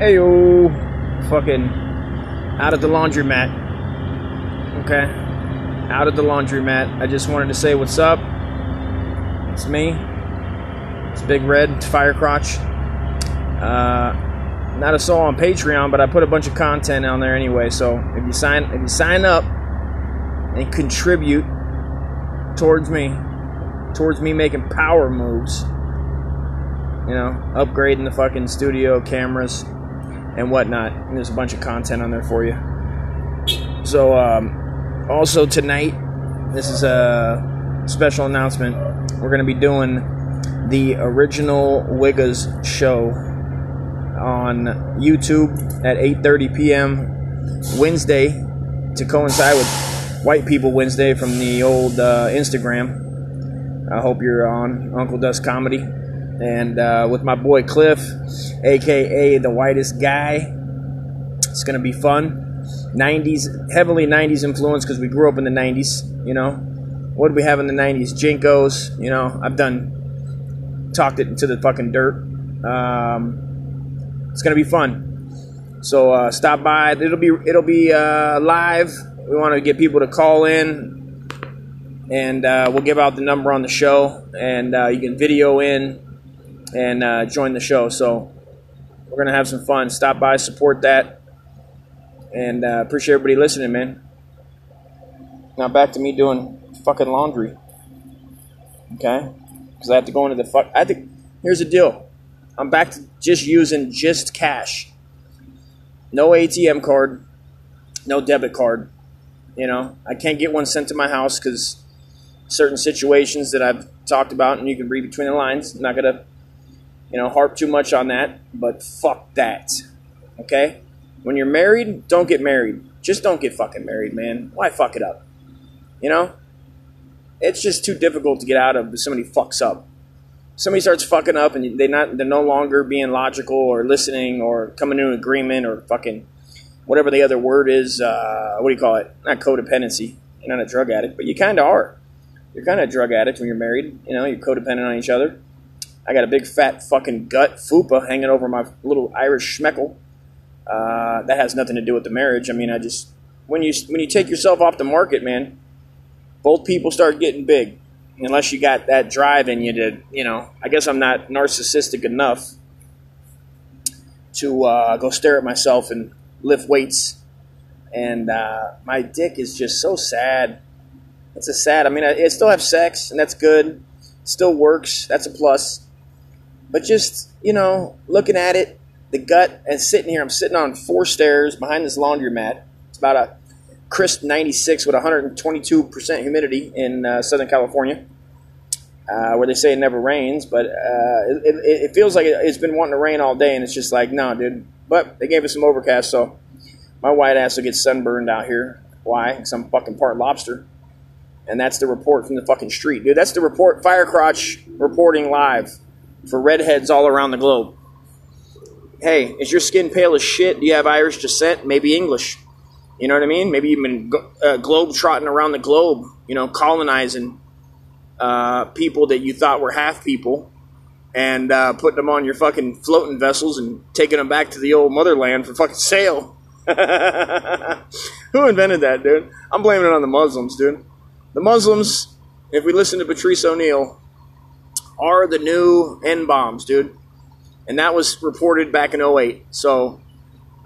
Hey yo, fucking out of the laundromat. Okay, out of the laundromat. I just wanted to say what's up. It's me. It's Big Red it's Fire Crotch. Uh, not a soul on Patreon, but I put a bunch of content on there anyway. So if you sign, if you sign up and contribute towards me, towards me making power moves, you know, upgrading the fucking studio cameras and whatnot. And there's a bunch of content on there for you. So, um, also tonight, this is a special announcement. We're going to be doing the original Wiggas show on YouTube at 8:30 p.m. Wednesday to coincide with White People Wednesday from the old uh, Instagram. I hope you're on Uncle Dust Comedy and uh, with my boy Cliff, aka the whitest guy. It's gonna be fun. 90s, heavily 90s influence because we grew up in the 90s. You know, what did we have in the 90s? JNCOs. You know, I've done talked it into the fucking dirt. Um, it's gonna be fun. So uh, stop by. It'll be it'll be uh, live. We want to get people to call in, and uh, we'll give out the number on the show, and uh, you can video in and uh, join the show. So we're gonna have some fun. Stop by, support that, and uh, appreciate everybody listening, man. Now back to me doing fucking laundry. Okay, because I have to go into the fuck. I to. Here's the deal. I'm back to just using just cash. No ATM card, no debit card. You know, I can't get one sent to my house because certain situations that I've talked about, and you can read between the lines. I'm not gonna you know, harp too much on that, but fuck that. Okay? When you're married, don't get married. Just don't get fucking married, man. Why fuck it up? You know? It's just too difficult to get out of if somebody fucks up. Somebody starts fucking up and they not they're no longer being logical or listening or coming to an agreement or fucking whatever the other word is, uh, what do you call it? Not codependency. You're not a drug addict, but you kinda are. You're kinda a drug addict when you're married. You know, you're codependent on each other. I got a big fat fucking gut fupa hanging over my little Irish schmeckle. Uh, that has nothing to do with the marriage. I mean, I just when you when you take yourself off the market, man, both people start getting big. Unless you got that drive in you to, you know, I guess I'm not narcissistic enough to uh, go stare at myself and lift weights. And uh, my dick is just so sad. It's a sad. I mean, I, I still have sex, and that's good. Still works. That's a plus. But just, you know, looking at it, the gut, and sitting here, I'm sitting on four stairs behind this laundromat. It's about a crisp 96 with 122% humidity in uh, Southern California, uh, where they say it never rains. But uh, it, it, it, feels like it's been wanting to rain all day, and it's just like, no, dude. But they gave us some overcast, so my white ass will get sunburned out here. Why? Because I'm fucking part lobster. And that's the report from the fucking street, dude. That's the report. Fire Crotch reporting live for redheads all around the globe. Hey, is your skin pale as shit? Do you have Irish descent? Maybe English. You know what I mean? Maybe you've been uh, globe trotting around the globe, you know, colonizing uh, people that you thought were half people and uh, putting them on your fucking floating vessels and taking them back to the old motherland for fucking sale. Who invented that, dude? I'm blaming it on the Muslims, dude. The Muslims, if we listen to Patrice O'Neal, are the new N bombs, dude. And that was reported back in 08. So,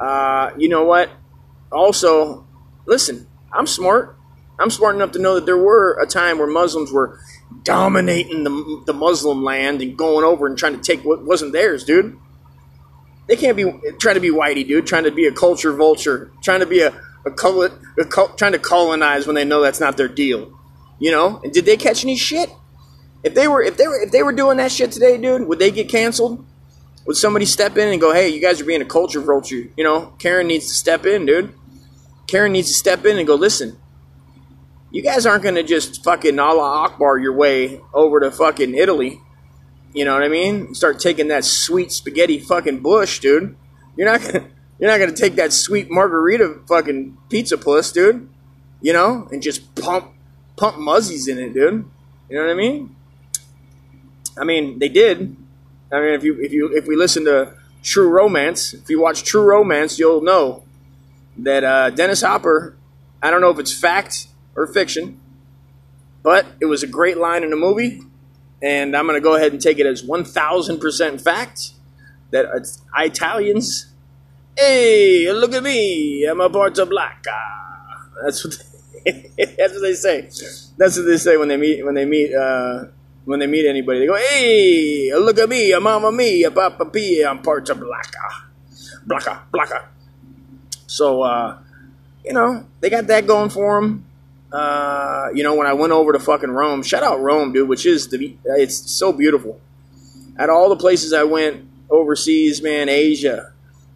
uh, you know what? Also, listen, I'm smart. I'm smart enough to know that there were a time where Muslims were dominating the, the Muslim land and going over and trying to take what wasn't theirs, dude. They can't be trying to be whitey, dude, trying to be a culture vulture, trying to be a, a, col- a trying to colonize when they know that's not their deal. You know? And did they catch any shit? If they were if they were if they were doing that shit today, dude, would they get canceled? Would somebody step in and go, "Hey, you guys are being a culture vulture"? You know, Karen needs to step in, dude. Karen needs to step in and go, "Listen, you guys aren't going to just fucking Allah Akbar your way over to fucking Italy. You know what I mean? Start taking that sweet spaghetti fucking bush, dude. You're not gonna you're not gonna take that sweet margarita fucking pizza puss, dude. You know, and just pump pump muzzies in it, dude. You know what I mean? I mean, they did. I mean, if you if you if we listen to True Romance. If you watch True Romance, you'll know that uh, Dennis Hopper. I don't know if it's fact or fiction, but it was a great line in the movie, and I'm going to go ahead and take it as 1,000% fact that Italians. Hey, look at me! I'm a Porta Blanca. That's what. They, that's what they say. That's what they say when they meet when they meet uh, when they meet anybody. They go, "Hey, look at me! A mama me, a papa pia, I'm part of Blanca, Blanca, Blanca." So, uh, you know, they got that going for them. Uh, you know, when I went over to fucking Rome, shout out Rome, dude, which is the it's so beautiful. At all the places I went overseas, man, Asia,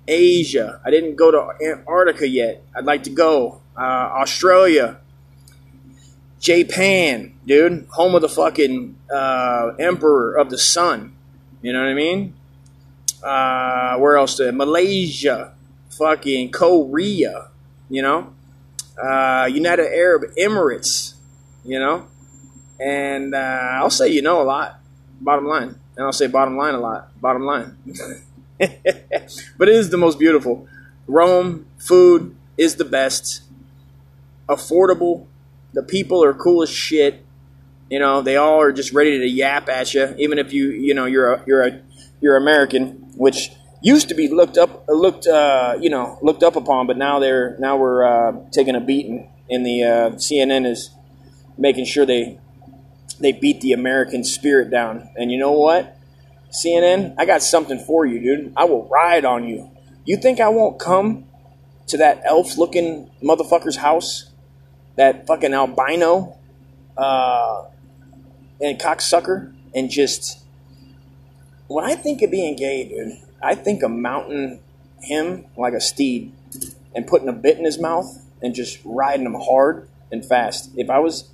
Asia. I didn't go to Antarctica yet. I'd like to go. Uh, Australia, Japan, dude, home of the fucking uh, Emperor of the Sun. You know what I mean? Uh, where else? To, Malaysia, fucking Korea. You know, uh, United Arab Emirates. You know, and uh, I'll say you know a lot. Bottom line, and I'll say bottom line a lot. Bottom line. but it is the most beautiful. Rome, food is the best. Affordable. The people are cool as shit. You know, they all are just ready to yap at you, even if you, you know, you're a, you're a, you're American, which used to be looked up, looked, uh, you know, looked up upon, but now they're, now we're uh, taking a beating. And the uh, CNN is making sure they, they beat the American spirit down. And you know what? CNN, I got something for you, dude. I will ride on you. You think I won't come to that elf looking motherfucker's house? That fucking albino uh, and cocksucker? And just. When I think of being gay, dude, I think of mounting him like a steed and putting a bit in his mouth and just riding him hard and fast. If I was.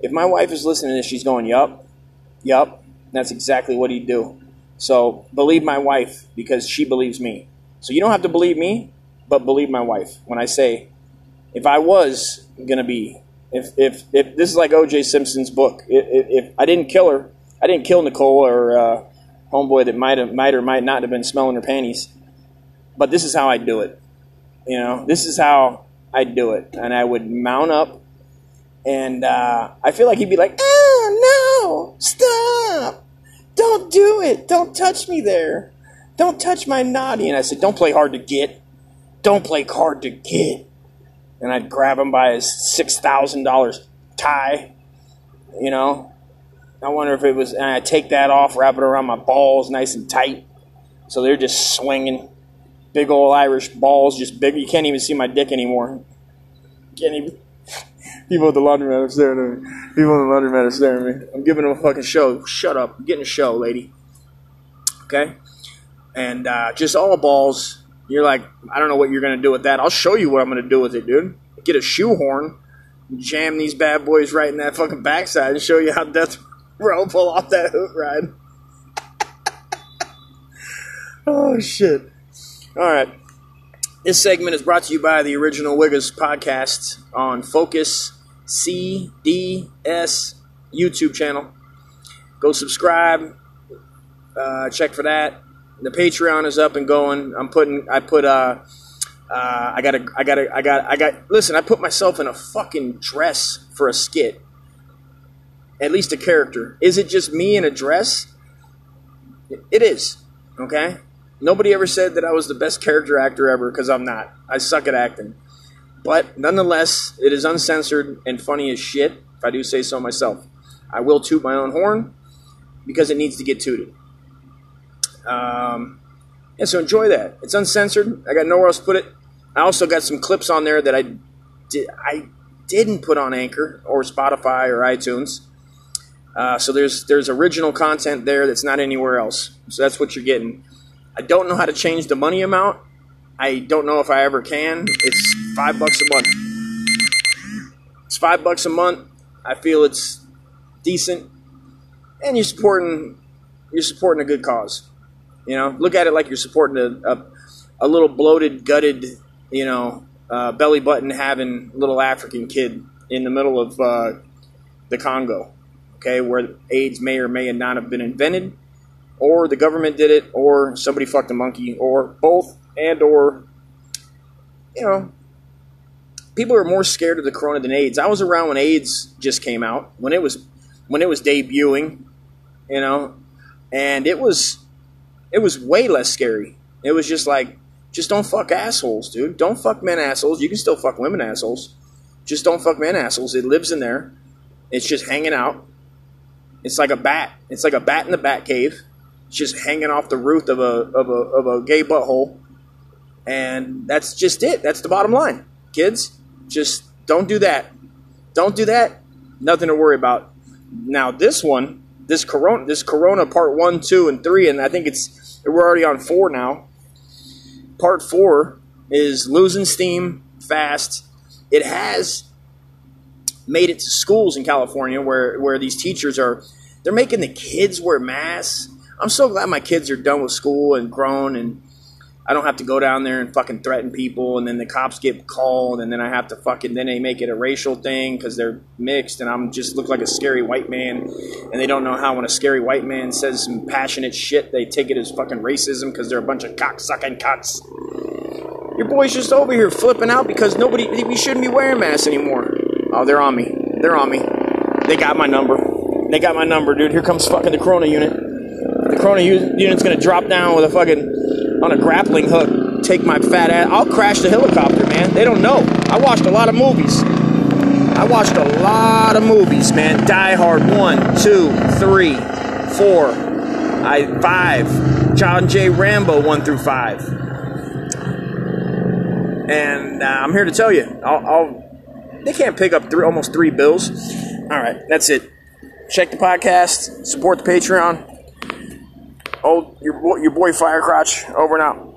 If my wife is listening to this, she's going, Yup, yup. That's exactly what he'd do. So believe my wife because she believes me. So you don't have to believe me, but believe my wife when I say, if I was gonna be, if if if this is like O.J. Simpson's book, if, if I didn't kill her, I didn't kill Nicole or uh, homeboy that might have might or might not have been smelling her panties, but this is how I do it. You know, this is how I do it, and I would mount up, and uh, I feel like he'd be like, "Oh no, stop!" Don't do it. Don't touch me there. Don't touch my naughty. And I said, Don't play hard to get. Don't play hard to get. And I'd grab him by his $6,000 tie. You know, I wonder if it was, and I'd take that off, wrap it around my balls nice and tight. So they're just swinging. Big old Irish balls, just big. You can't even see my dick anymore. Can't even. People at the laundromat are staring at me. People in the laundromat are staring at me. I'm giving them a fucking show. Shut up. I'm getting a show, lady. Okay? And uh, just all balls. You're like, I don't know what you're going to do with that. I'll show you what I'm going to do with it, dude. Get a shoehorn, jam these bad boys right in that fucking backside, and show you how Death Row pull off that hook ride. oh, shit. All right. This segment is brought to you by the Original Wiggers podcast on Focus CDS YouTube channel. Go subscribe. Uh, check for that. The Patreon is up and going. I'm putting. I put. Uh, uh, I gotta. I gotta. I got. I got. Listen. I put myself in a fucking dress for a skit. At least a character. Is it just me in a dress? It is. Okay. Nobody ever said that I was the best character actor ever because I'm not. I suck at acting. But nonetheless, it is uncensored and funny as shit, if I do say so myself. I will toot my own horn because it needs to get tooted. Um, and so enjoy that. It's uncensored. I got nowhere else to put it. I also got some clips on there that I did I didn't put on Anchor or Spotify or iTunes. Uh, so there's there's original content there that's not anywhere else. So that's what you're getting. I don't know how to change the money amount. I don't know if I ever can. It's five bucks a month. It's five bucks a month. I feel it's decent, and you're supporting you're supporting a good cause. You know, look at it like you're supporting a a, a little bloated, gutted, you know, uh, belly button having little African kid in the middle of uh, the Congo. Okay, where AIDS may or may not have been invented or the government did it, or somebody fucked a monkey, or both, and or you know, people are more scared of the corona than AIDS. I was around when AIDS just came out, when it was when it was debuting, you know, and it was it was way less scary. It was just like just don't fuck assholes, dude. Don't fuck men assholes. You can still fuck women assholes. Just don't fuck men assholes. It lives in there. It's just hanging out. It's like a bat. It's like a bat in the bat cave. It's just hanging off the roof of a of a of a gay butthole. And that's just it. That's the bottom line. Kids, just don't do that. Don't do that. Nothing to worry about. Now this one, this corona this corona part 1, 2 and 3 and I think it's we're already on 4 now. Part 4 is losing steam fast. It has made it to schools in California where, where these teachers are they're making the kids wear masks. I'm so glad my kids are done with school and grown and I don't have to go down there and fucking threaten people and then the cops get called and then I have to fucking then they make it a racial thing because they're mixed and I'm just look like a scary white man and they don't know how when a scary white man says some passionate shit they take it as fucking racism because they're a bunch of cocksucking cocks. Your boy's just over here flipping out because nobody we shouldn't be wearing masks anymore. Oh, they're on me. They're on me. They got my number. They got my number, dude. Here comes fucking the Corona unit. The Corona unit's gonna drop down with a fucking on a grappling hook. Take my fat ass. I'll crash the helicopter, man. They don't know. I watched a lot of movies. I watched a lot of movies, man. Die Hard one, two, three, four, I five. John J. Rambo one through five. And uh, I'm here to tell you, I'll, I'll they can't pick up three, almost three bills. All right, that's it. Check the podcast, support the Patreon. Oh, your your boy Firecrotch over and out.